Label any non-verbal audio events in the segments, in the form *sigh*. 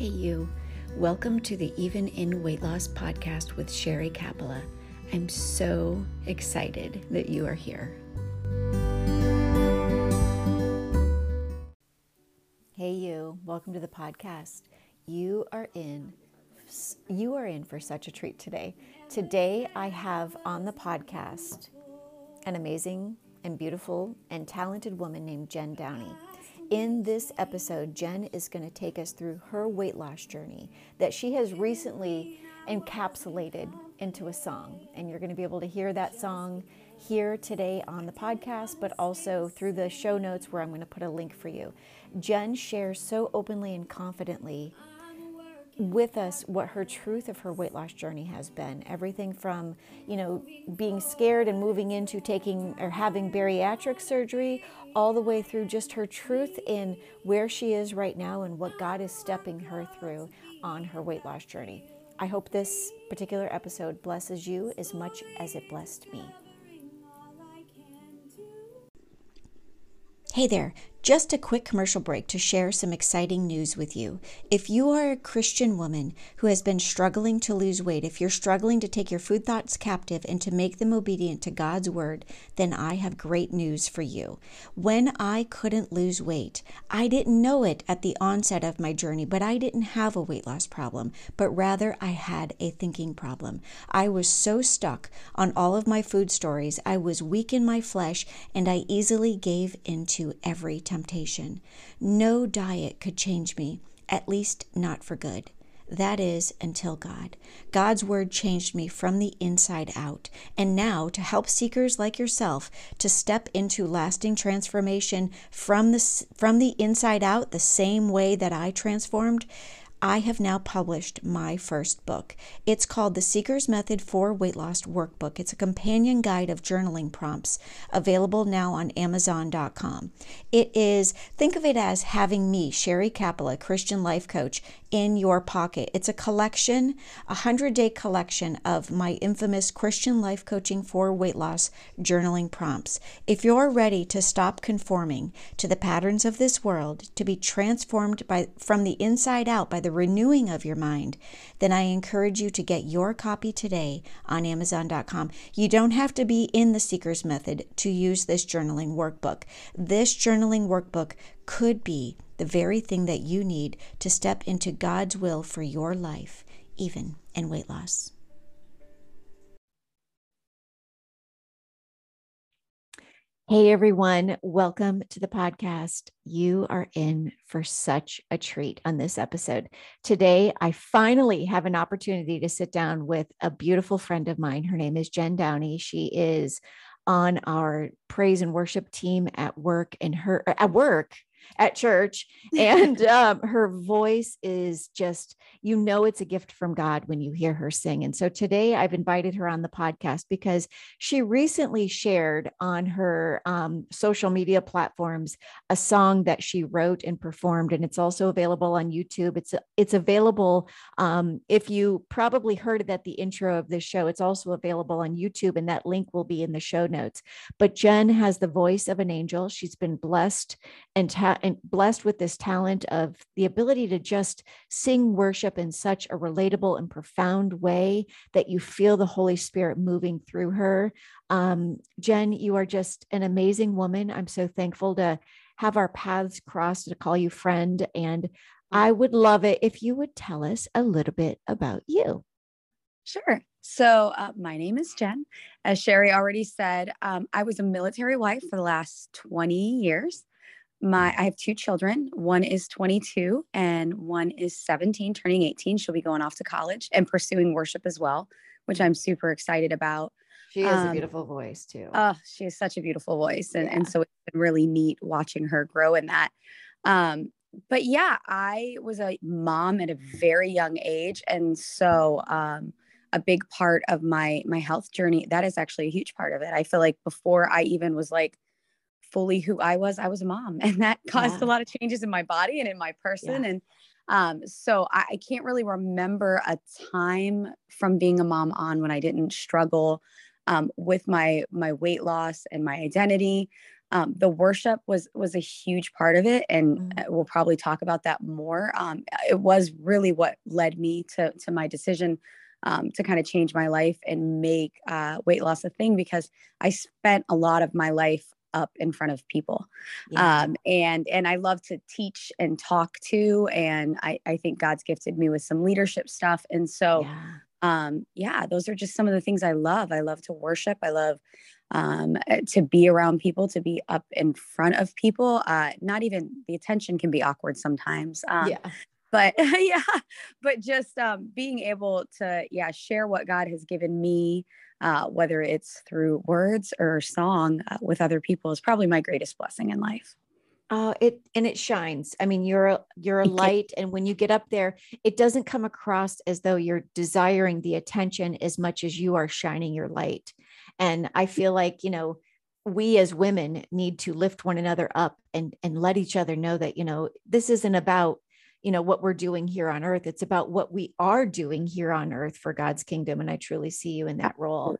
Hey, you. Welcome to the Even in Weight Loss podcast with Sherry Capella. I'm so excited that you are here. Hey, you. Welcome to the podcast. You are in. You are in for such a treat today. Today, I have on the podcast an amazing and beautiful and talented woman named Jen Downey. In this episode, Jen is going to take us through her weight loss journey that she has recently encapsulated into a song. And you're going to be able to hear that song here today on the podcast, but also through the show notes where I'm going to put a link for you. Jen shares so openly and confidently with us what her truth of her weight loss journey has been. Everything from, you know, being scared and moving into taking or having bariatric surgery, all the way through just her truth in where she is right now and what God is stepping her through on her weight loss journey. I hope this particular episode blesses you as much as it blessed me. Hey there. Just a quick commercial break to share some exciting news with you. If you are a Christian woman who has been struggling to lose weight, if you're struggling to take your food thoughts captive and to make them obedient to God's word, then I have great news for you. When I couldn't lose weight, I didn't know it at the onset of my journey, but I didn't have a weight loss problem, but rather I had a thinking problem. I was so stuck on all of my food stories, I was weak in my flesh, and I easily gave into every temptation. No diet could change me, at least not for good. That is, until God. God's word changed me from the inside out. And now, to help seekers like yourself to step into lasting transformation from the, from the inside out, the same way that I transformed, I have now published my first book. It's called The Seeker's Method for Weight Loss Workbook. It's a companion guide of journaling prompts available now on Amazon.com. It is, think of it as having me, Sherry Capella, Christian life coach, in your pocket. It's a collection, a 100 day collection of my infamous Christian life coaching for weight loss journaling prompts. If you're ready to stop conforming to the patterns of this world, to be transformed by, from the inside out by the renewing of your mind, then I encourage you to get your copy today on Amazon.com. You don't have to be in the Seeker's Method to use this journaling workbook. This journaling workbook could be the very thing that you need to step into God's will for your life, even in weight loss. Hey everyone, welcome to the podcast. You are in for such a treat on this episode. Today, I finally have an opportunity to sit down with a beautiful friend of mine. Her name is Jen Downey. She is on our praise and worship team at work and her at work at church and *laughs* um, her voice is just you know it's a gift from god when you hear her sing. And so today i've invited her on the podcast because she recently shared on her um, social media platforms a song that she wrote and performed and it's also available on youtube. It's it's available um, if you probably heard it at the intro of this show it's also available on youtube and that link will be in the show notes. But jen has the voice of an angel. She's been blessed and ta- and blessed with this talent of the ability to just sing worship in such a relatable and profound way that you feel the Holy Spirit moving through her. Um, Jen, you are just an amazing woman. I'm so thankful to have our paths crossed, to call you friend. And I would love it if you would tell us a little bit about you. Sure. So, uh, my name is Jen. As Sherry already said, um, I was a military wife for the last 20 years my I have two children. One is 22 and one is 17, turning 18. She'll be going off to college and pursuing worship as well, which I'm super excited about. She has um, a beautiful voice too. Oh, she has such a beautiful voice. And, yeah. and so it's been really neat watching her grow in that. Um, but yeah, I was a mom at a very young age. And so um, a big part of my my health journey, that is actually a huge part of it. I feel like before I even was like fully who I was, I was a mom. *laughs* And that caused yeah. a lot of changes in my body and in my person. Yeah. And um, so I, I, can't really remember a time from being a mom on when I didn't struggle um, with my my weight loss and my identity. um, the worship was was a huge part of it and mm-hmm. we'll probably talk about that more um, it was really what led me to to my decision um, to kind of change my life and make uh, weight loss a thing because i spent a lot of my life up in front of people yeah. um, and and i love to teach and talk to and I, I think god's gifted me with some leadership stuff and so yeah. um yeah those are just some of the things i love i love to worship i love um, eh, to be around people, to be up in front of people. Uh, not even the attention can be awkward sometimes. Um, yeah. But *laughs* yeah, but just um, being able to, yeah, share what God has given me, uh, whether it's through words or song uh, with other people, is probably my greatest blessing in life. Uh, it and it shines. I mean, you're a, you're a light, and when you get up there, it doesn't come across as though you're desiring the attention as much as you are shining your light. And I feel like, you know, we as women need to lift one another up and and let each other know that, you know, this isn't about, you know, what we're doing here on earth. It's about what we are doing here on earth for God's kingdom. And I truly see you in that role.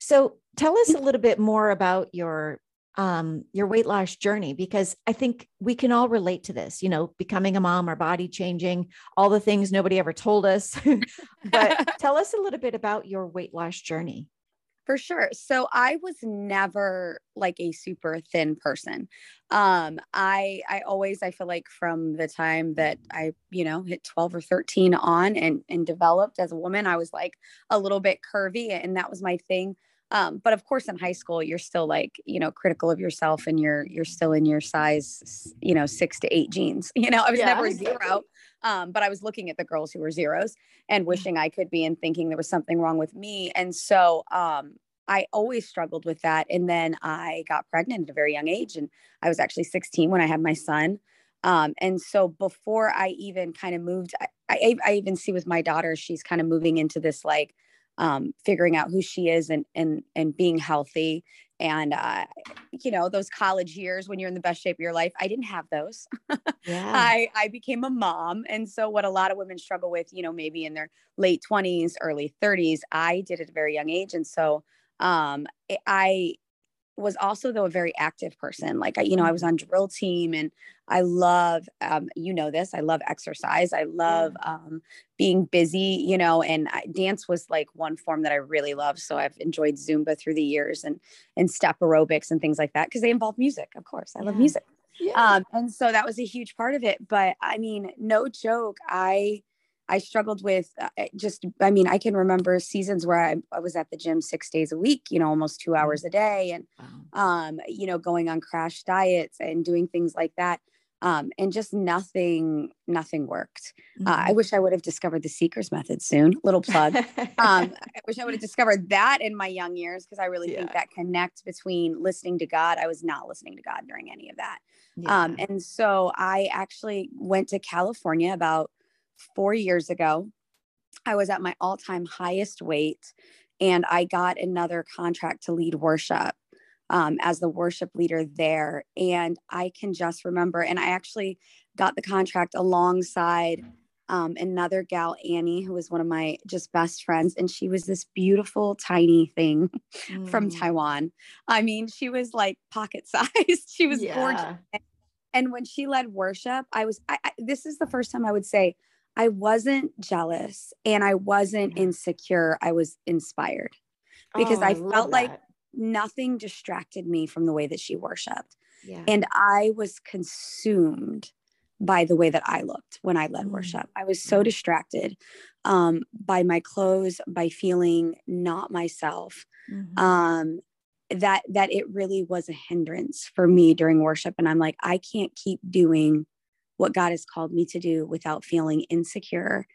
So tell us a little bit more about your um, your weight loss journey because I think we can all relate to this, you know, becoming a mom, our body changing, all the things nobody ever told us. *laughs* but *laughs* tell us a little bit about your weight loss journey. For sure. So I was never like a super thin person. Um, I I always I feel like from the time that I, you know, hit 12 or 13 on and and developed as a woman, I was like a little bit curvy and that was my thing. Um, but of course in high school you're still like you know critical of yourself and you're you're still in your size you know six to eight jeans *laughs* you know i was yeah. never zero um, but i was looking at the girls who were zeros and wishing i could be and thinking there was something wrong with me. And so um, i always struggled with that. And then i got pregnant at a very young age and i was actually 16 when i had my son. Um, and so before i even kind of moved I, I, I even see with my daughter she's kind of moving into this like um, figuring out who she is and and and being healthy and uh, you know those college years when you're in the best shape of your life i didn't have those *laughs* yeah. i i became a mom and so what a lot of women struggle with you know maybe in their late 20s early 30s i did at a very young age and so um, i was also though a very active person like I, you know i was mm-hmm. on drill team and i love um, you know this i love exercise i love um, being busy you know and I, dance was like one form that i really love so i've enjoyed zumba through the years and and step aerobics and things like that because they involve music of course i love music yeah. Um, and so that was a huge part of it but i mean no joke i I struggled with uh, eh, just, I mean, I can remember seasons where I, I, was at the gym six days a week, you know, almost two mm-hmm. hours a day and, wow. um, you know, going on crash diets and doing things like that. Um, and just nothing, nothing worked. Mm-hmm. Uh, I mm-hmm. wish I would have discovered the seekers method soon. Little plug. um, *laughs* I wish I would have discovered that in my young years because I really yeah. think that connect between listening to God. I was not listening to God during any of that. Um, yeah. Um, and so I actually went to California about four years ago. I was at my all time highest weight, and I got another contract to lead worship um, as the worship leader there. And I can just remember, and I actually got the contract alongside um, another gal, Annie, who was one of my just best friends. And she was this beautiful, tiny thing *laughs* mm. from Taiwan. I mean, she was like pocket *laughs* sized. she was yeah. gorgeous. And when she led worship, I was, I, I, this is the first time I would say I wasn't jealous and I wasn't insecure. I was inspired because oh, I, I felt like nothing distracted me from the way that she worshiped. Yeah. And I was consumed by the way that I looked when I led mm. worship. I was so distracted um, by my clothes, by feeling not myself. Mm-hmm. Um, that that it really was a hindrance for me during worship and i'm like i can't keep doing what God has called me to do without feeling insecure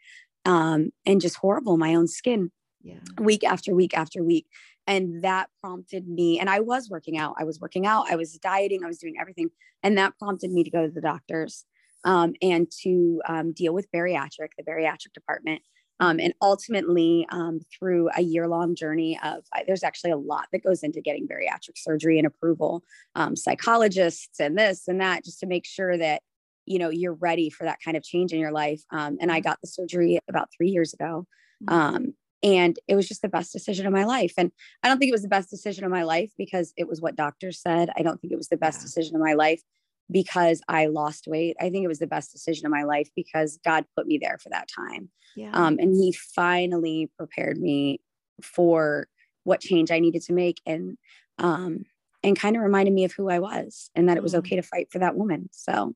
um, and just horrible my own skin yeah. week after week after week. And that prompted me, and I was working out. I was working out, I was dieting, I was doing everything. And that prompted me to go to the doctors um, and to um, deal with bariatric, the bariatric department. Um, and ultimately, um, through a year long journey of, there's actually a lot that goes into getting bariatric surgery and approval, um, psychologists and this and that, just to make sure that you know you're ready for that kind of change in your life um, and i mm-hmm. got the surgery about three years ago mm-hmm. um, and it was just the best decision of my life and i don't think it was the best decision of my life because it was what doctors said i don't think it was the best yeah. decision of my life because i lost weight i think it was the best decision of my life because god put me there for that time yeah. um, and he finally prepared me for what change i needed to make and um, and kind of reminded me of who i was and that it was mm. okay to fight for that woman so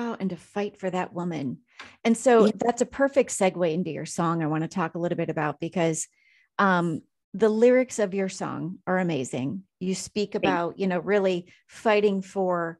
Oh, and to fight for that woman. And so yeah. that's a perfect segue into your song I want to talk a little bit about because um, the lyrics of your song are amazing. You speak about, you know, really fighting for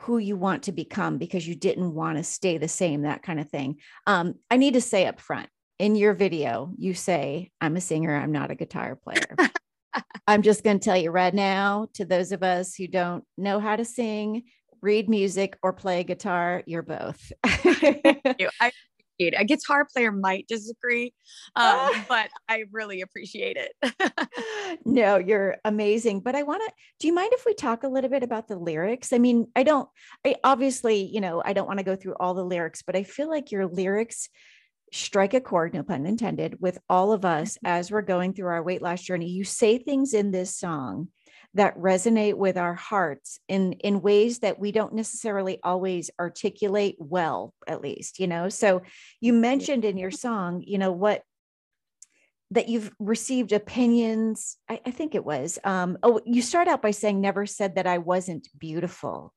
who you want to become because you didn't want to stay the same, that kind of thing. Um, I need to say up front in your video, you say, I'm a singer, I'm not a guitar player. *laughs* I'm just going to tell you right now to those of us who don't know how to sing, read music or play guitar. You're both. *laughs* I appreciate it. A guitar player might disagree, um, but I really appreciate it. *laughs* no, you're amazing. But I want to, do you mind if we talk a little bit about the lyrics? I mean, I don't, I obviously, you know, I don't want to go through all the lyrics, but I feel like your lyrics strike a chord, no pun intended, with all of us mm-hmm. as we're going through our weight loss journey. You say things in this song that resonate with our hearts in in ways that we don't necessarily always articulate well at least you know? So you mentioned in your song you know what that you've received opinions i, I think it was um, oh you start out by saying never said that i wasn't beautiful.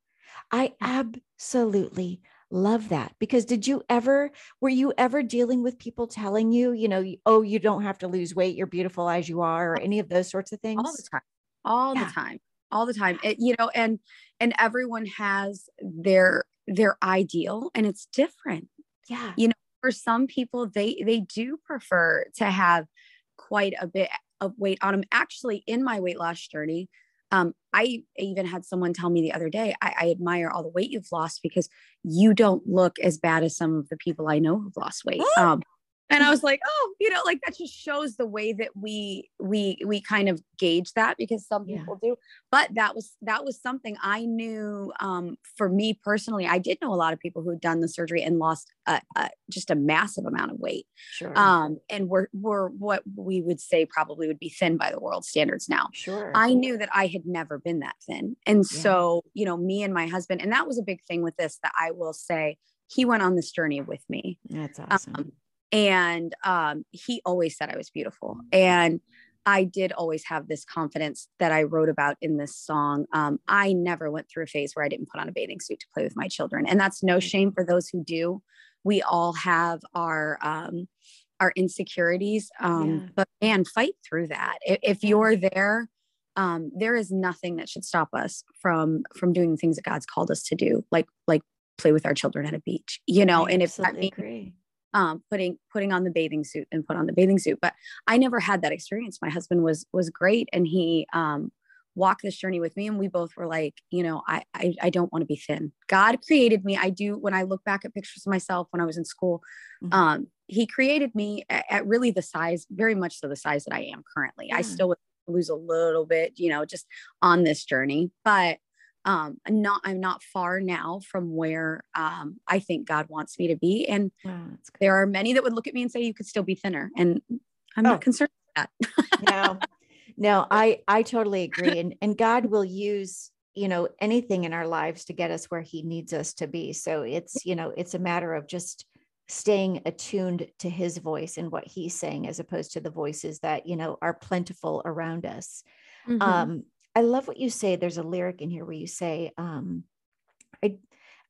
I absolutely love that because did you ever were you ever dealing with people telling you you know oh you don't have to lose weight you're beautiful as you are or any of those sorts of things? all the time all yeah. the time all the time. It, you know and and everyone has their their ideal and it's different. Yeah. You know for some people they they do prefer to have quite a bit of weight on them actually in my weight loss journey um, I even had someone tell me the other day, I, I, admire all the weight you've lost because you don't look as bad as some of the people I know who've lost weight. Um, and i was like oh you know like that just shows the way that we we we kind of gauge that because some people yeah. do. But that was that was something i knew um, for me personally i did know a lot of people who had done the surgery and lost a, a, just a massive amount of weight. Sure. um, and were were what we would say probably would be thin by the world standards now. Sure. I knew that i had never been that thin. And yeah. so you know me and my husband and that was a big thing with this that i will say he went on this journey with me. That's awesome. um, and um, he always said I was beautiful. And I did always have this confidence that I wrote about in this song. Um, I never went through a phase where I didn't put on a bathing suit to play with my children. And that's no shame for those who do. We all have our um, our insecurities, um, yeah. but man, fight through that. If, if you're there, um, there is nothing that should stop us from from doing the things that God's called us to do, like like play with our children at a beach, you know. I and if that means agree um, putting putting on the bathing suit and put on the bathing suit. But I never had that experience. My husband was was great, and he um, walked this journey with me, and we both were like, you know, I I, I don't want to be thin. God created me. I do. When I look back at pictures of myself when I was in school, mm-hmm. um, He created me at, at, really the size, very much so the size that I am currently. Yeah. I still lose a little bit, you know, just on this journey, but um I'm not i'm not far now from where um i think god wants me to be and there are many that would look at me and say you could still be thinner and i'm oh. not concerned with that no no *laughs* i i totally agree and and god will use you know anything in our lives to get us where he needs us to be so it's you know it's a matter of just staying attuned to his voice and what he's saying as opposed to the voices that you know are plentiful around us mm-hmm. um I love what you say. There's a lyric in here where you say, um, I,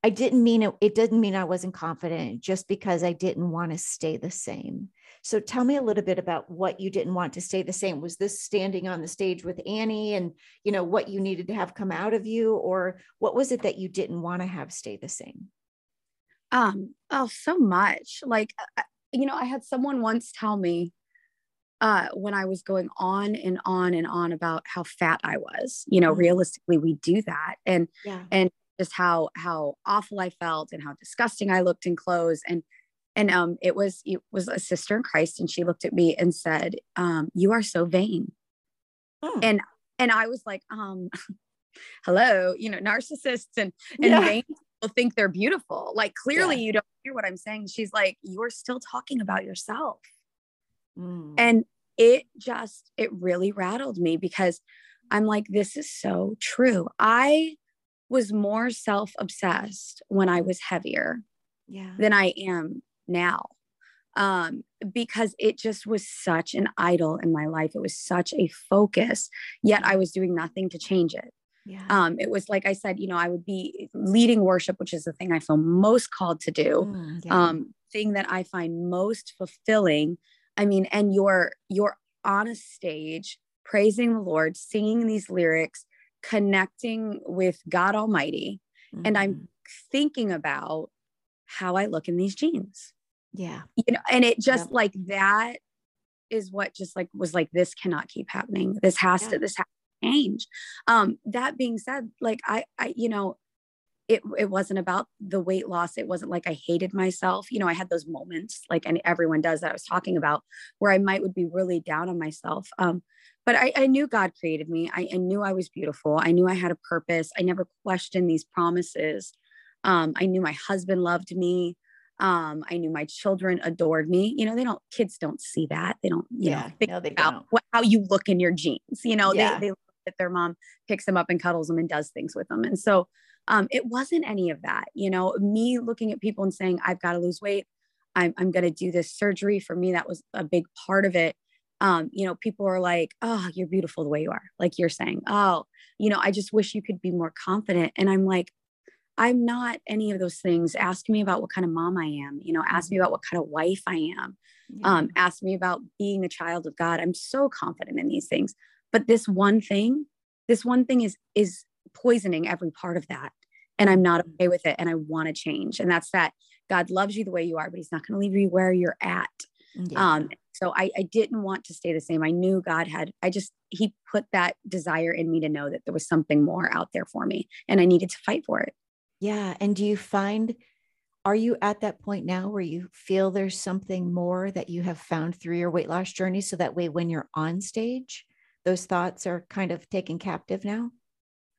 I didn't mean it. It didn't mean I wasn't confident just because I didn't want to stay the same. So tell me a little bit about what you didn't want to stay the same. Was this standing on the stage with Annie and, you know, what you needed to have come out of you or what was it that you didn't want to have stay the same? Um, oh, so much. Like, you know, I had someone once tell me, uh, when I was going on and on and on about how fat I was. You know, mm-hmm. realistically, we do that, and yeah. and just how how awful I felt and how disgusting I looked in clothes. And and um, it was it was a sister in Christ, and she looked at me and said, um, "You are so vain." Oh. And and I was like, um, *laughs* hello, you know, narcissists and and yeah. vain people think they're beautiful. Like clearly, yeah. you don't hear what I'm saying. She's like, you're still talking about yourself Mm. And it just, it really rattled me because I'm like, this is so true. I was more self obsessed when I was heavier yeah. than I am now. Um, because it just was such an idol in my life. It was such a focus, yet I was doing nothing to change it. Yeah. Um, it was like I said, you know, I would be leading worship, which is the thing I feel most called to do. Mm, yeah. Um, thing that I find most fulfilling. I mean, and you're you're on a stage praising the Lord, singing these lyrics, connecting with God Almighty. Mm-hmm. And I'm mm-hmm. thinking about how I look in these jeans. Yeah. You know, and it just like that is what just like was like, this cannot keep happening. This has yeah. to, this has to change. Um, that being said, like I, I, you know, it, it wasn't about the weight loss. It wasn't like I hated myself. You know, I had those moments like and everyone does that I was talking about where I might would be really down on myself. Um, but I, I knew God created me. I, I, knew I was beautiful. I knew I had a purpose. I never questioned these promises. Um, I knew my husband loved me. Um, I knew my children adored me. You know, they don't, kids don't see that. They don't, you yeah, know, think no, they about what, how you look in your jeans. You know, yeah. they, they look at their mom picks them up and cuddles them and does things with them. And so um, it wasn't any of that. You know, me looking at people and saying, I've got to lose weight. I'm, I'm going to do this surgery. For me, that was a big part of it. Um, you know, people are like, oh, you're beautiful the way you are. Like you're saying, oh, you know, I just wish you could be more confident. And I'm like, I'm not any of those things. Ask me about what kind of mom I am. You know, ask me mm-hmm. about what kind of wife I am. Yeah. Um, ask me about being a child of God. I'm so confident in these things. But this one thing, this one thing is is poisoning every part of that. And I'm not okay with it. And I want to change. And that's that God loves you the way you are, but he's not going to leave you where you're at. Yeah. Um, so I, I didn't want to stay the same. I knew God had, I just, he put that desire in me to know that there was something more out there for me and I needed to fight for it. Yeah. And do you find, are you at that point now where you feel there's something more that you have found through your weight loss journey? So that way, when you're on stage, those thoughts are kind of taken captive now?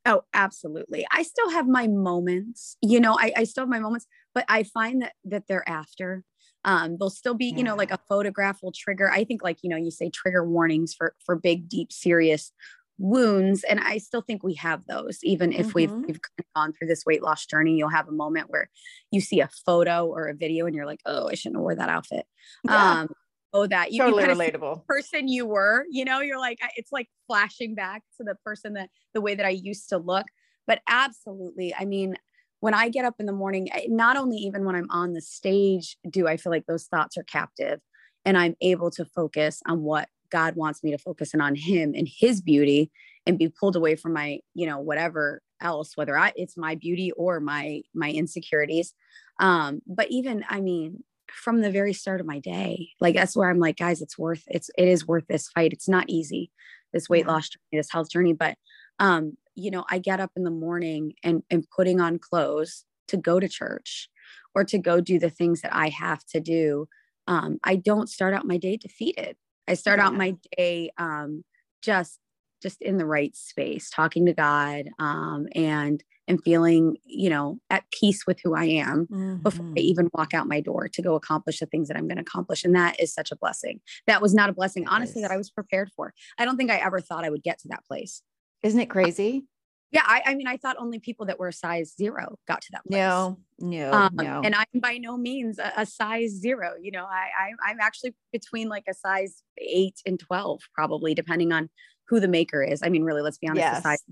Oh, absolutely. I still have my moments, you know, I, I still have my moments, but I find that that they're after. Um, there'll still be, yeah. you know, like a photograph will trigger. I think like, you know, you say trigger warnings for for big, deep, serious wounds. And I still think we have those, even if mm-hmm. we've we've gone through this weight loss journey, you'll have a moment where you see a photo or a video and you're like, oh, I shouldn't have wore that outfit. Yeah. Um, oh that. You, totally relatable. person you were you know you're like it's like flashing back to the person that the way that i used to look. But absolutely i mean when i get up in the morning not only even when i'm on the stage do i feel like those thoughts are captive and i'm able to focus on what god wants me to focus in on him and his beauty and be pulled away from my you know whatever else whether I, it's my beauty or my my insecurities. Um but even i mean from the very start of my day. Like that's where I'm like, guys, it's worth it's it is worth this fight. It's not easy, this weight loss journey, this health journey. But um, you know, I get up in the morning and and putting on clothes to go to church or to go do the things that I have to do. Um, I don't start out my day defeated. I start yeah. out my day um just just in the right space, talking to God um, and and feeling, you know, at peace with who I am mm-hmm. before I mm-hmm. even walk out my door to go accomplish the things that I'm going to accomplish. And that is such a blessing. That was not a blessing, honestly, that I was prepared for. I don't think I ever thought I would get to that place. Isn't it crazy? Yeah, I, I mean, I thought only people that were a size zero got to that place. No, no, um, no. And I'm by no means a, a size zero. You know, I, I I'm actually between like a size eight and twelve, probably depending on who the maker is. I mean, really, let's be honest. Yes. The size,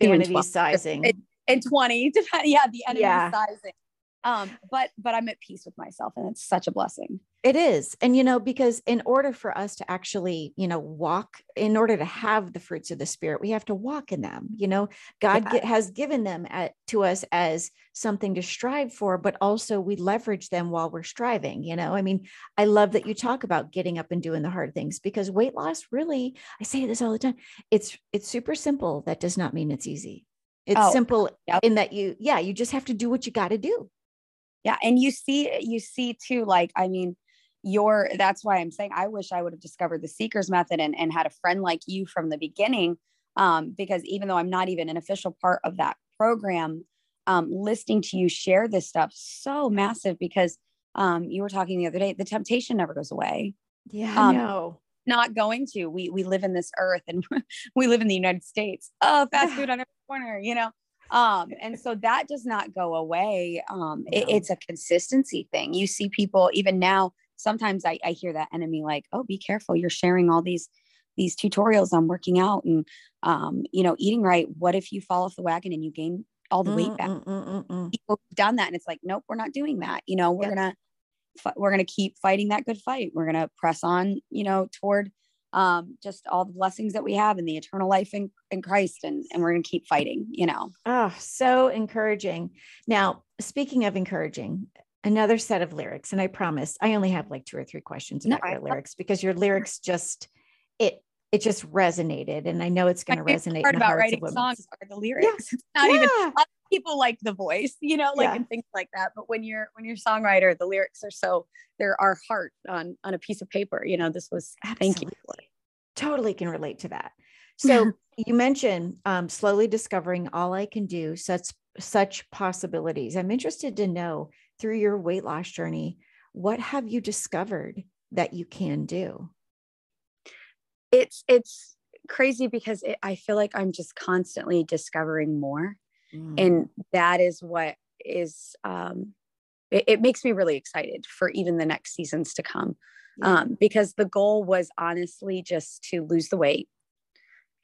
vanity sizing. It, and 20 *laughs* depending yeah the enemy yeah. sizing. Um but but i'm at peace with myself and it's such a blessing. It is. And you know because in order for us to actually you know walk in order to have the fruits of the spirit we have to walk in them you know? God yeah. get, has given them at, to us as something to strive for but also we leverage them while we're striving you know? I mean i love that you talk about getting up and doing the hard things because weight loss really i say this all the time it's it's super simple. That does not mean it's easy it's oh, simple yep. in that you, yeah, you just have to do what you got to do. Yeah. And you see, you see too, like, I mean, your that's why I'm saying I wish I would have discovered the seekers method and, and had a friend like you from the beginning. Um, because even though I'm not even an official part of that program, um, listening to you share this stuff so massive because um, you were talking the other day, the temptation never goes away. Yeah, um, I know. Not going to. We we live in this earth and *laughs* we live in the United States. Oh, fast food on every corner, you know. Um, and so that does not go away. Um, no. it, it's a consistency thing. You see people even now. Sometimes I, I hear that enemy like, "Oh, be careful! You're sharing all these these tutorials on working out and um, you know eating right. What if you fall off the wagon and you gain all the weight back. Mm, People have done that, and it's like, nope, we're not doing that. You know, we're gonna we're gonna keep fighting that good fight. We're gonna press on. You know, toward um, just all the blessings that we have and the eternal life in, in Christ, and and we're gonna keep fighting. You know. Oh, so encouraging. Now, speaking of encouraging, another set of lyrics, and I promise I only have like two or three questions about no, your lyrics because your lyrics just it it just resonated and i know it's going to resonate part about writing songs are the lyrics yeah. *laughs* it's not yeah. even people like the voice you know like yeah. and things like that but when you're when you're a songwriter the lyrics are so there are heart on on a piece of paper you know this was Absolutely. thank you. Totally can relate to that. So you mentioned um, slowly discovering all i can do such such possibilities. I'm interested to know through your weight loss journey what have you discovered that you can do? It's it's crazy because it, I feel like I'm just constantly discovering more, mm. and that is what is um, it, it, makes me really excited for even the next seasons to come, yeah. um, because the goal was honestly just to lose the weight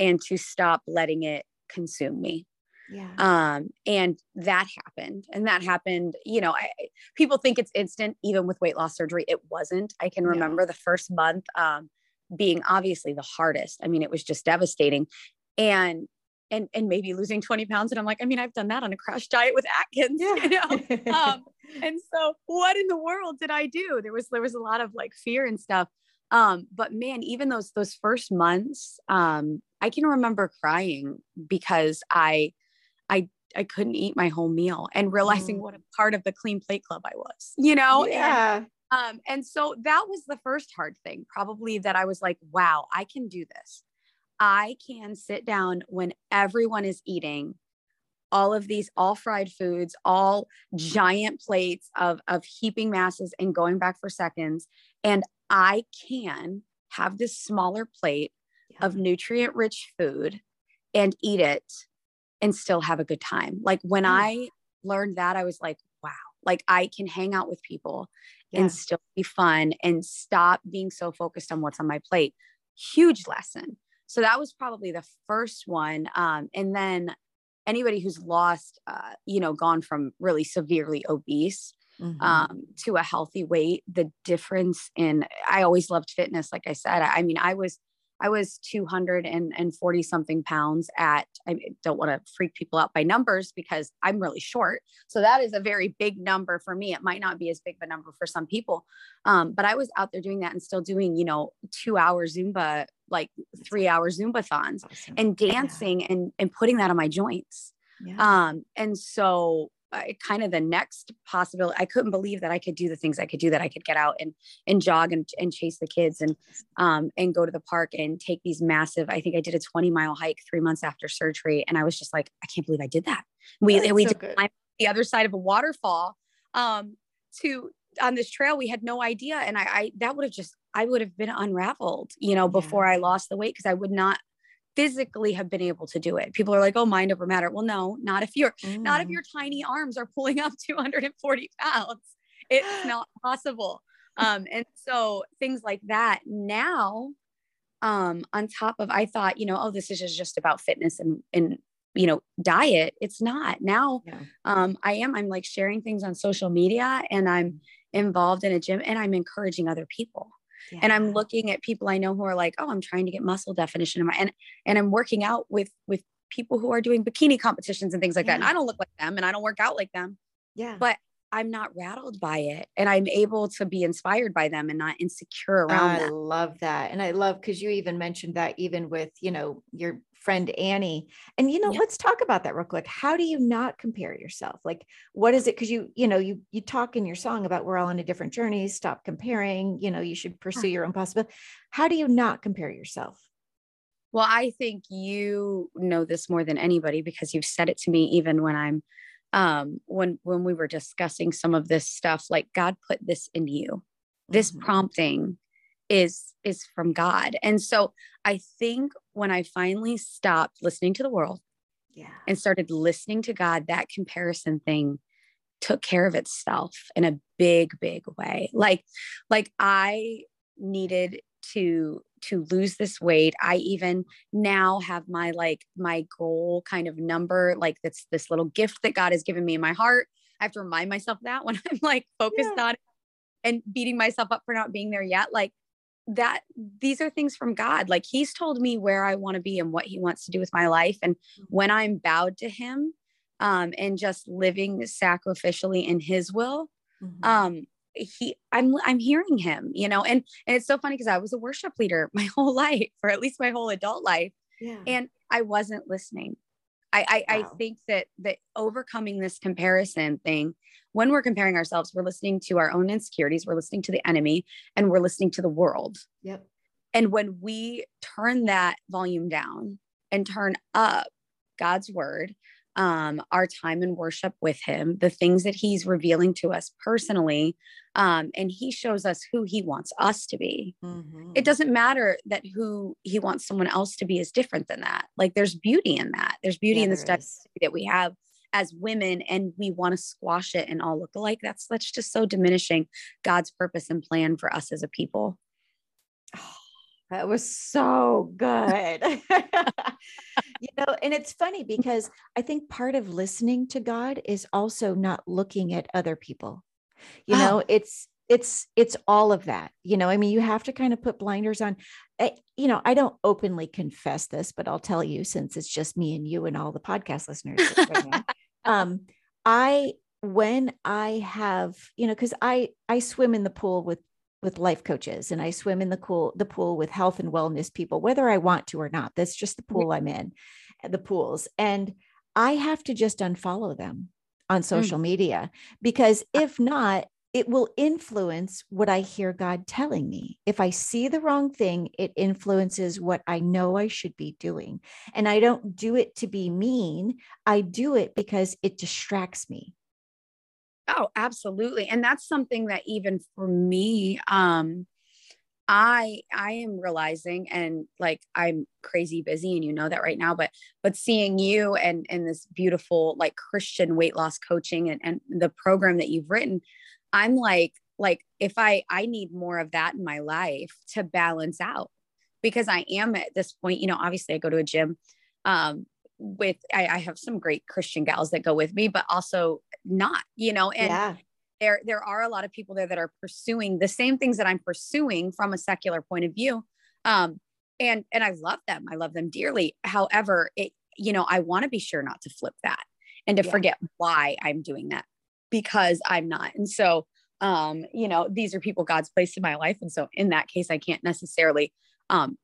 and to stop letting it consume me. Yeah. Um, and that happened. And that happened, you know, I, people think it's instant, even with weight loss surgery. It wasn't. I can remember the first month. Um, being obviously the hardest. I mean, it was just devastating. And and and maybe losing 20 pounds. And I'm like, I mean, I've done that on a crash diet with Atkins, *laughs* yeah. you know. um, *laughs* and so what in the world did I do? There was there was a lot of like fear and stuff. Um, but man, even those those first months, um, I can remember crying because I I I couldn't eat my whole meal and realizing mm. what a part of the clean plate club I was, you know? Yeah. And, um, and so that was the first hard thing, probably that I was like, wow, I can do this. I can sit down when everyone is eating all of these all fried foods, all giant plates of, of heaping masses and going back for seconds. And I can have this smaller plate yeah. of nutrient rich food and eat it and still have a good time. Like when yeah. I learned that, I was like, wow, like I can hang out with people yeah. and still be fun and stop being so focused on what's on my plate. Huge lesson. So that was probably the first one. Um, and then anybody who's lost, uh, you know, gone from really severely obese mm-hmm. um, to a healthy weight, the difference in, I always loved fitness. Like I said, I, I mean, I was I was 240 something pounds at, I don't want to freak people out by numbers because I'm really short. So that is a very big number for me. It might not be as big of a number for some people. Um, but I was out there doing that and still doing, you know, two hour Zumba, like three hour Zumba thons awesome. and dancing yeah. and, and putting that on my joints. Yeah. Um, and so I, kind of the next possibility. I couldn't believe that I could do the things I could do, that I could get out and and jog and, and chase the kids and um and go to the park and take these massive. I think I did a 20 mile hike three months after surgery, and I was just like, I can't believe I did that. We That's we so did the other side of a waterfall um to on this trail. We had no idea, and I, I that would have just I would have been unraveled, you know, before yeah. I lost the weight because I would not physically have been able to do it. People are like, oh, mind over matter. Well, no, not if you're mm. not if mm. your tiny arms are pulling up *laughs* 240 pounds. It's not *gasps* possible. Um, and so things like that now, um, on top of I thought, you know, oh, this is just about fitness and and you know, diet. It's not. Now yeah. um I am, I'm like sharing things on social media and I'm involved in a gym and I'm encouraging other people yeah. and i'm looking at people i know who are like oh i'm trying to get muscle definition in my and and i'm working out with with people who are doing bikini competitions and things like yeah. that and i don't look like them and i don't work out like them yeah but I'm not rattled by it and I'm able to be inspired by them and not insecure around I that. love that. And I love because you even mentioned that even with, you know, your friend Annie. And you know, yeah. let's talk about that real quick. How do you not compare yourself? Like what is it? Because you, you know, you you talk in your song about we're all on a different journey, stop comparing, you know, you should pursue your own possibility. How do you not compare yourself? Well, I think you know this more than anybody because you've said it to me even when I'm um, when when we were discussing some of this stuff like god put this in you this mm-hmm. prompting is is from God. And so I think when I finally stopped listening to the world yeah. and started listening to God, that comparison thing took care of itself in a big big way. Like like I needed to to lose this weight i even now have my like my goal kind of number like that's this little gift that god has given me in my heart i have to remind myself that when *laughs* i'm like focused yeah. on it and beating myself up for not being there yet like that these are things from god. Like he's told me where i want to be and what he wants to do with my life. And when i'm bowed to him um and just living sacrificially in his will mm-hmm. um he i'm i'm hearing him you know? And and it's so funny because i was a worship leader *laughs* my whole life or at least my whole adult life. Yeah. and i wasn't listening I, I, wow. I think that that overcoming this comparison thing, when we're comparing ourselves, we're listening to our own insecurities, we're listening to the enemy, and we're listening to the world. Yep. And when we turn that volume down and turn up God's word, um, our time in worship with him, the things that he's revealing to us personally. Um, and he shows us who he wants us to be. Mm-hmm. It doesn't matter that who he wants someone else to be is different than that. Like there's beauty in that. There's beauty yeah, in the stuff that we have as women and we want to squash it and all look alike. That's that's just so diminishing God's purpose and plan for us as a people. Oh, that was so good. *laughs* you know, and it's funny because I think part of listening to God is also not looking at other people. You know, oh. it's it's it's all of that. You know, I mean, you have to kind of put blinders on. I, you know, I don't openly confess this, but I'll tell you since it's just me and you and all the podcast listeners. *laughs* um, I when I have, you know, because I I swim in the pool with with life coaches and I swim in the pool, the pool with health and wellness people, whether I want to or not. That's just the pool I'm in, the pools. And I have to just unfollow them on mm. social mm. media because if not, it will influence what I hear God telling me. If I see the wrong thing, it influences what I know I should be doing. And I don't do it to be mean, I do it because it distracts me. Oh, absolutely. And that's something that even for me, um, I I am realizing and like I'm crazy busy and you know that right now, but but seeing you and and this beautiful like Christian weight loss coaching and, and the program that you've written, I'm like, like if I I need more of that in my life to balance out because I am at this point, you know, obviously I go to a gym. Um, with I, I have some great Christian gals that go with me, but also not, you know, and yeah. there there are a lot of people there that are pursuing the same things that I'm pursuing from a secular point of view. Um, and and I love them. I love them dearly. However, it, you know, I want to be sure not to flip that and to yeah. forget why I'm doing that because I'm not. And so um, you know, these are people God's placed in my life. And so in that case, I can't necessarily um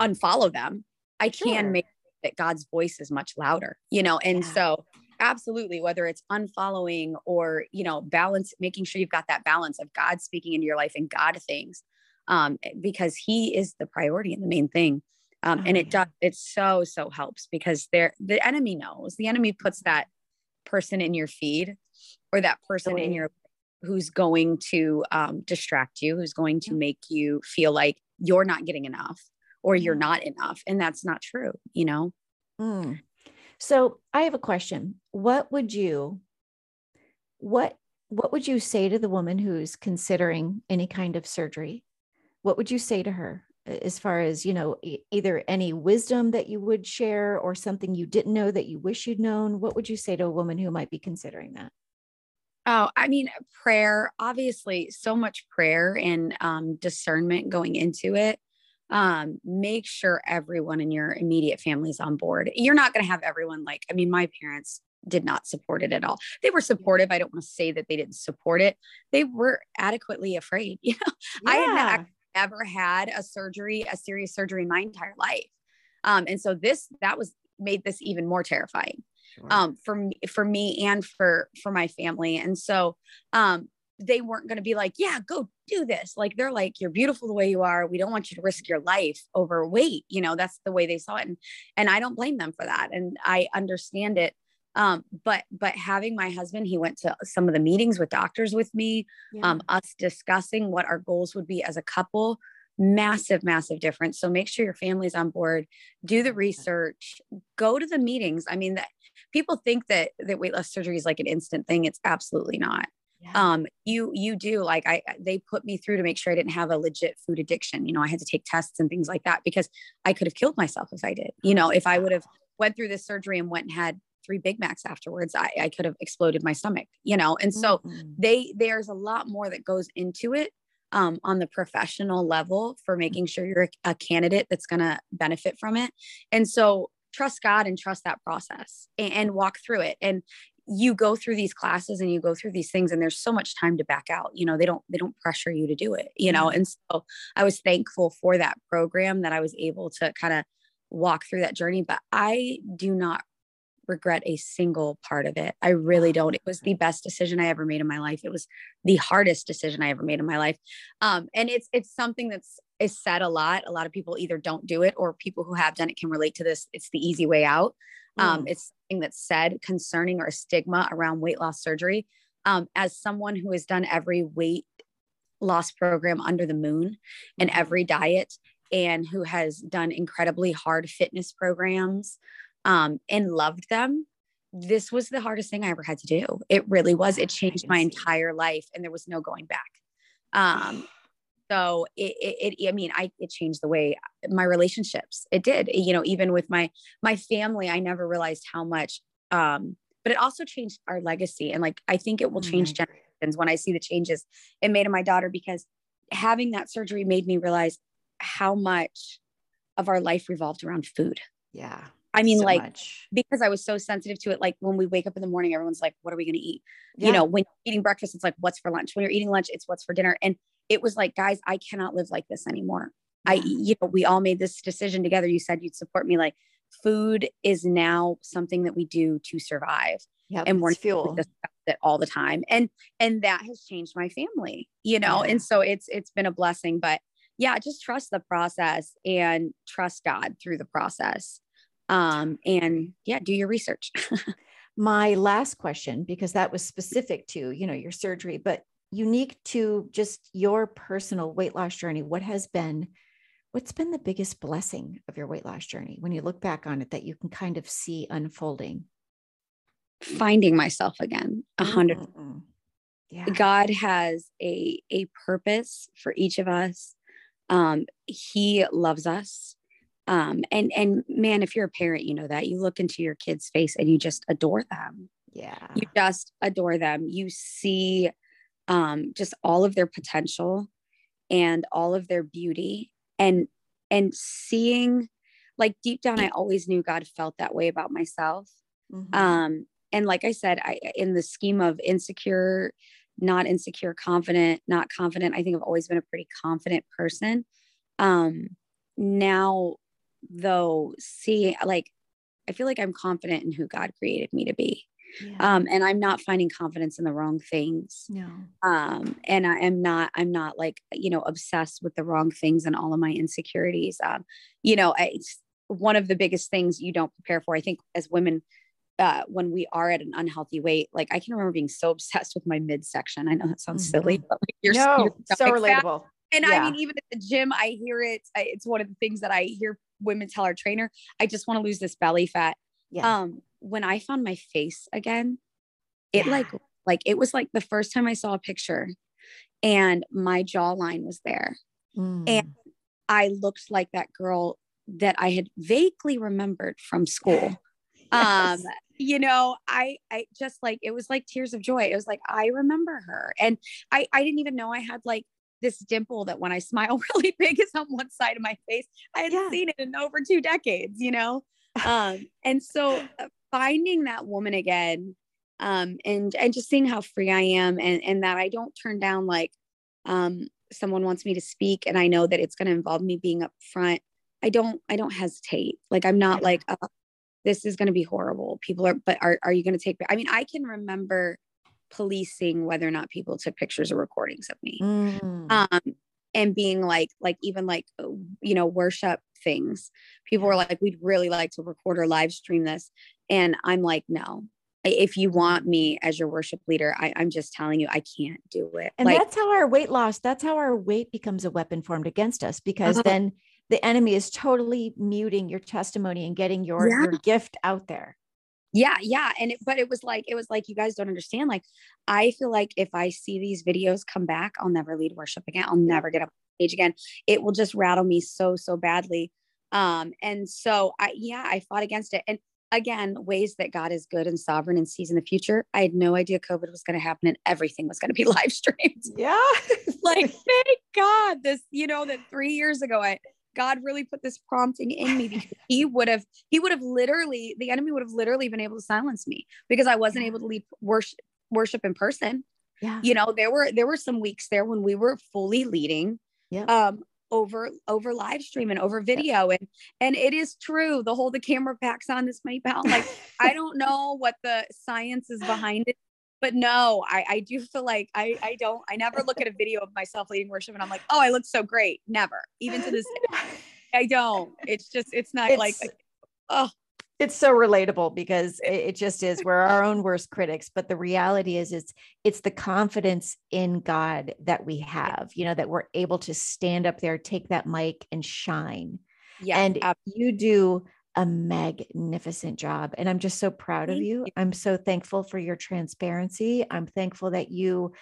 unfollow them. I can make that God's voice is much louder, you know? And yeah. so absolutely, whether it's unfollowing or, you know, balance, making sure you've got that balance of God speaking into your life and God things, um, eh, because he is the priority and the main thing. Um, oh, and it yeah. does, it so, so helps because there, the enemy knows the enemy puts that person in your feed or that person in your who's going to um, distract you, who's going to make you feel like you're not getting enough or you're not enough. And that's not true, you know? Mm. So I have a question. What would you, what, what would you say to the woman who's considering any kind of surgery? What would you say to her as far as, you know, either any wisdom that you would share or something you didn't know that you wish you'd known? What would you say to a woman who might be considering that? Oh, I mean, prayer, obviously, so much prayer and um, discernment going into it um, make sure everyone in your immediate family is on board. You're not going to have everyone like, I mean, my parents did not support it at all. They were supportive. I don't want to say that they didn't support it. They were adequately afraid. *laughs* You know, yeah. I had never had a surgery, a serious surgery in my entire life. Um, and so this, that was made this even more terrifying. Sure. Um, for me, for me and for, for my family. And so, um, they weren't going to be like, yeah, go do this. Like they're like, you're beautiful the way you are. We don't want you to risk your life over weight. You know, that's the way they saw it. And, and I don't blame them for that. And I understand it. Um, but, but having my husband, he went to some of the meetings with doctors with me, yeah. um, us discussing what our goals would be as a couple. massive massive difference so make sure your family's on board do the research go to the meetings i mean that people think that that weight loss surgery is like an instant thing it's absolutely not yeah. um you you do like i they put me through to make sure i didn't have a legit food addiction you know i had to take tests and things like that because i could have killed myself if i did you know if i would have went through this surgery and went and had three big macs afterwards i, I could have exploded my stomach you know and so mm-hmm. they there's a lot more that goes into it um, on the professional level for making sure you're a, a candidate that's going to benefit from it and so trust god and trust that process and, and walk through it and you go through these classes and you go through these things and there's so much time to back out you know they don't they don't pressure you to do it you know? And so i was thankful for that program that i was able to kind of walk through that journey but i do not regret a single part of it. I really don't. It was the best decision i ever made in my life. It was the hardest decision i ever made in my life. Um, and it's it's something that's is said a lot. A lot of people either don't do it or people who have done it can relate to this. It's the easy way out um, mm. It's something that's said concerning or a stigma around weight loss surgery. Um, as someone who has done every weight loss program under the moon and mm-hmm. every diet, and who has done incredibly hard fitness programs um, and loved them, this was the hardest thing I ever had to do. It really was. It changed my entire life, and there was no going back. Um, so it, it, it, i mean i it changed the way my relationships it did you know even with my my family i never realized how much um but it also changed our legacy and like i think it will change mm-hmm. generations when i see the changes it made in my daughter because having that surgery made me realize how much of our life revolved around food yeah I mean, so like, much. because I was so sensitive to it. Like, when we wake up in the morning, everyone's like, What are we going to eat? Yeah. You know, when you're eating breakfast, it's like, What's for lunch? When you're eating lunch, it's what's for dinner. And it was like, guys, I cannot live like this anymore. I, you know, we all made this decision together. You said you'd support me. Like, food is now something that we do to survive. Yeah, and we're fuel it all the time. And and that has changed my family, you know. Yeah. And so it's it's been a blessing. But yeah, just trust the process and trust God through the process. Um, and yeah, do your research. *laughs* my last question, because that was specific to, you know, your surgery, but unique to just your personal weight loss journey, what has been what's been the biggest blessing of your weight loss journey when you look back on it that you can kind of see unfolding? Finding myself again, a 100 mm-hmm. Yeah. God has a a purpose for each of us. Um, he loves us. Um, and and man, if you're a parent, you know that you look into your kid's face and you just adore them. Yeah. You just adore them. You see um, just all of their potential and all of their beauty and and seeing like deep down i always knew god felt that way about myself. Mm-hmm. um and like i said i in the scheme of insecure not insecure confident not confident i think i've always been a pretty confident person. Um now though see like i feel like i'm confident in who god created me to be yeah. um and i'm not finding confidence in the wrong things no um and i am not i'm not like you know obsessed with the wrong things and all of my insecurities um you know it's one of the biggest things you don't prepare for i think as women uh, when we are at an unhealthy weight, like I can remember being so *laughs* obsessed with my midsection. I know that sounds mm-hmm. silly, but like you're, no, you're so relatable. Fat. And yeah. I mean, even at the gym, I hear it. It's one of the things that I hear women tell our trainer. I just want to lose this belly fat. Yeah. Um, when I found my face again, it yeah. like like it was like the first time I saw a picture and my jawline was there. Mm. And I looked like that girl that I had vaguely remembered from school. *laughs* yes. Um, you know, I I just like it was like tears of joy. It was like I remember her. And I I didn't even know I had like this dimple that when I smile *laughs* really big is on one side of my face. I hadn't yeah. seen it in over two decades, you know? Um, and so uh, finding that woman again um, and and just seeing how free I am and and that I don't turn down like um, someone wants me to speak and I know that it's going to involve me being up front. I don't I don't hesitate. Like I'm not like oh, this is going to be horrible. People are but are are you going to take I mean I can remember policing whether or not people took pictures or recordings of me. Mm. Um and being like like even like uh, you know worship things people were like we'd really like to record or live stream this and i'm like no if you want me as your worship leader, I, am just telling you, I can't do it. And like, that's how our weight loss, that's how our weight becomes a weapon formed against us because uh-huh. then the enemy is totally muting your testimony and getting your, yeah. your gift out there. Yeah, yeah. And it, but it was like, it was like, you guys don't understand. Like, I feel like if I see these videos come back, I'll never lead worship again. I'll never get up stage again. It will just rattle me so, so badly. Um, and so I, yeah, I fought against it. And again, ways that God is good and sovereign and sees in the future. I had no idea COVID was going to happen and everything was going to be *laughs* live streamed. Yeah. *laughs* like, *laughs* thank God this, you know, that three years ago, I, God really put this prompting in me because he would have, he would have literally, the enemy would have literally been able to silence me because I wasn't able to lead worship, worship in person. Yeah. You know, there were, there were some weeks there when we were fully leading. Yeah. Um, over over live stream and over video and and it is true the whole the camera packs on this many pounds like *laughs* i don't know what the science is behind it but no i i do feel like i i don't i never look at a video of myself leading worship and i'm like oh i look so great never even to this *laughs* day. I don't it's just it's not it's, like oh it's so relatable because it just is *laughs* we're our own worst critics but the reality is it's it's the confidence in god that we have you know that we're able to stand up there take that mic and shine yeah and absolutely. you do a magnificent job and i'm just so proud Thank of you. you i'm so thankful for your transparency i'm thankful that you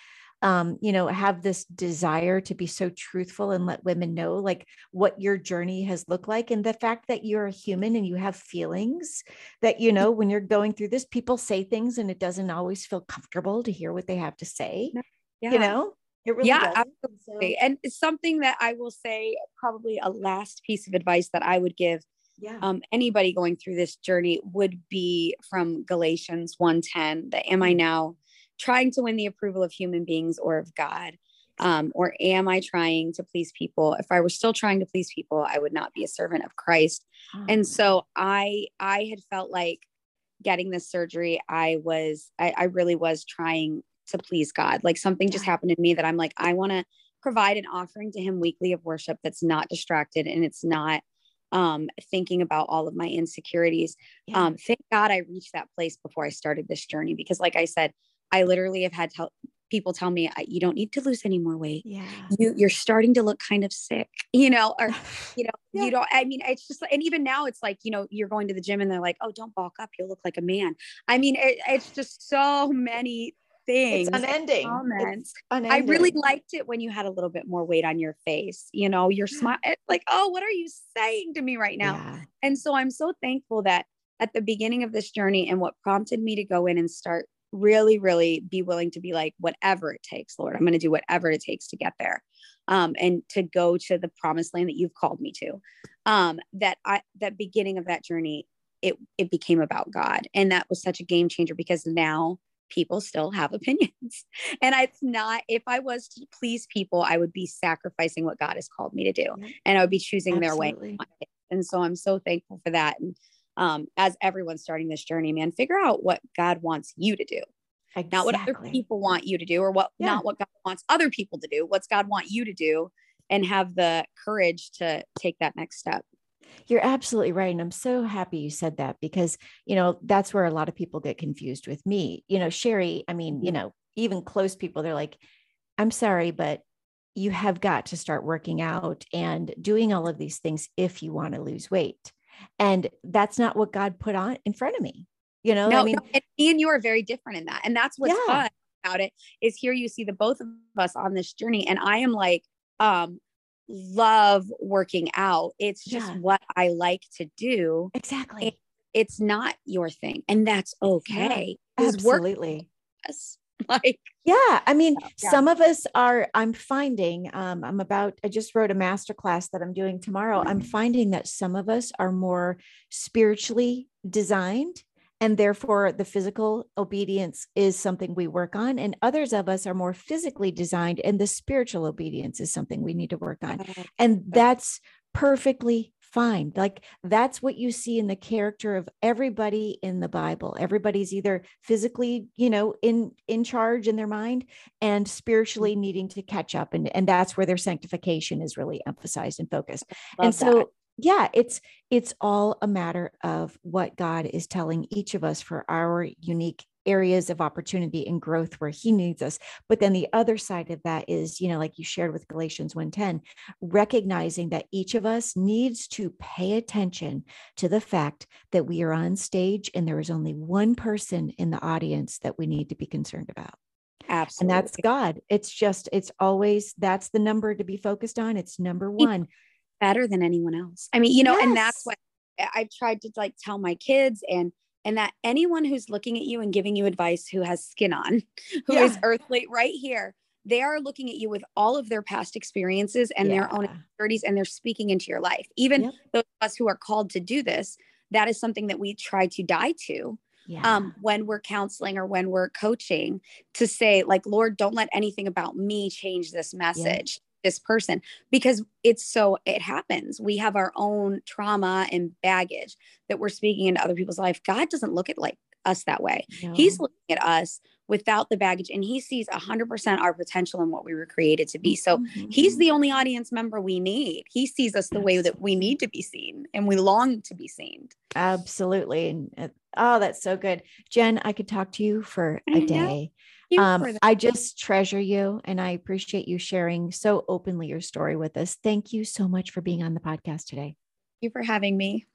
um, you know, have this desire to be so truthful and let women know like what your journey has looked like. And the fact that you're a human and you have feelings that, you know, when you're going through this, people say things and it doesn't always feel comfortable to hear what they have to say. Yeah. You know? It really yeah, does. absolutely. And it's something that I will say, probably a last piece of advice that I would give yeah. um, anybody going through this journey would be from Galatians 1:10. That am I mm. now trying to win the approval of human beings or of God? Um, or am I trying to please people? If I were still trying to please people, I would not be a servant of Christ. Oh. And so I I had felt like getting this surgery, I was I, I really was trying to please God. Like something just happened to me that I'm like, I want to provide an offering to him weekly of worship that's not distracted and it's not um, thinking about all of my insecurities. Yeah. Um, thank God I reached that place before I started this journey because, like I said, I literally have had tell, people tell me you don't need to lose any more weight. Yeah. You you're starting to look kind of sick, *laughs* you know, or *sighs* you know, yeah. you don't I mean it's just and even now it's like, you know, you're going to the gym and they're like, "Oh, don't bulk up, you'll look like a man." I mean, it, it's just so many things. It's unending. Comments. It's unending. I really liked it when you had a little bit more weight on your face. You know, you're smile like, "Oh, what are you saying to me right now?" Yeah. And so I'm so thankful that at the beginning of this journey and what prompted me to go in and start really, really be willing to be like, whatever it takes, Lord, I'm going to do whatever it takes to get there. Um, and to go to the promised land that you've called me to. Um, that I, that beginning of that journey, it, it became about God. And that was such a game changer because now people still have opinions. *laughs* And it's not, if I was to please people, I would be sacrificing what God has called me to do. And I would be choosing Absolutely. their way. And so I'm so thankful for that. And um, as everyone's starting this journey, man, figure out what God wants you to do. Exactly. Not what other people want you to do, or what yeah. not what God wants other people to do. What's God want you to do, and have the courage to take that next step. You're absolutely right. And I'm so happy you said that because, you know, that's where a lot of people get confused with me. You know, Sherry, I mean, you know, even close people, they're like, I'm sorry, but you have got to start working out and doing all of these things if you want to lose weight. And that's not what God put on in front of me. You know, no, I mean, no, and me and you are very different in that. And that's what's yeah. fun about it is here you see the both of us on this journey. And I am like, um, love working out. It's just yeah. what I like to do. Exactly. It, it's not your thing. And that's okay. Yeah, absolutely. *laughs* like yeah i mean yeah. some of us are i'm finding um, i'm about i just wrote a master class that i'm doing tomorrow. I'm finding that some of us are more spiritually designed and therefore the physical obedience is something we work on and others of us are more physically designed and the spiritual obedience is something we need to work on. And that's perfectly fine. Like that's what you see in the character of everybody in the Bible. Everybody's either physically, you know, in in charge in their mind and spiritually mm-hmm. needing to catch up and and that's where their sanctification is really emphasized and focused. Love and so that. yeah, it's it's all a matter of what God is telling each of us for our unique areas of opportunity and growth where he needs us. But then the other side of that is you know like you shared with galatians 1.10 recognizing that each of us needs to pay attention to the fact that we are on stage and there is only one person in the audience that we need to be concerned about. Absolutely. and that's god. It's just it's always that's the number to be focused on. It's number one. better than anyone else. I mean you know yes. and that's what i've tried to like tell my kids and and that anyone who's looking at you and giving you advice who has skin on, *laughs* who yeah. is earthly right here, they are looking at you with all of their past experiences and yeah. their own insecurities, and they're speaking into your life. Even yep. those of us who are called to do this, that is something that we try to die to. Yeah. Um, when we're counseling or when we're coaching to say like lord don't let anything about me change this message this person because it's so it happens. We have our own trauma and baggage that we're speaking into other people's life. God doesn't look at like us that way. No. he's looking at us without the baggage and he sees 100% our potential and what we were created to be. So mm-hmm. he's the only audience member we need. He sees us the way that we need to be seen and we long to be seen. Absolutely. And uh, oh that's so good. Jen i could talk to you for a day um, I just treasure you and I appreciate you sharing so openly your story with us. Thank you so much for being on the podcast today. Thank you for having me.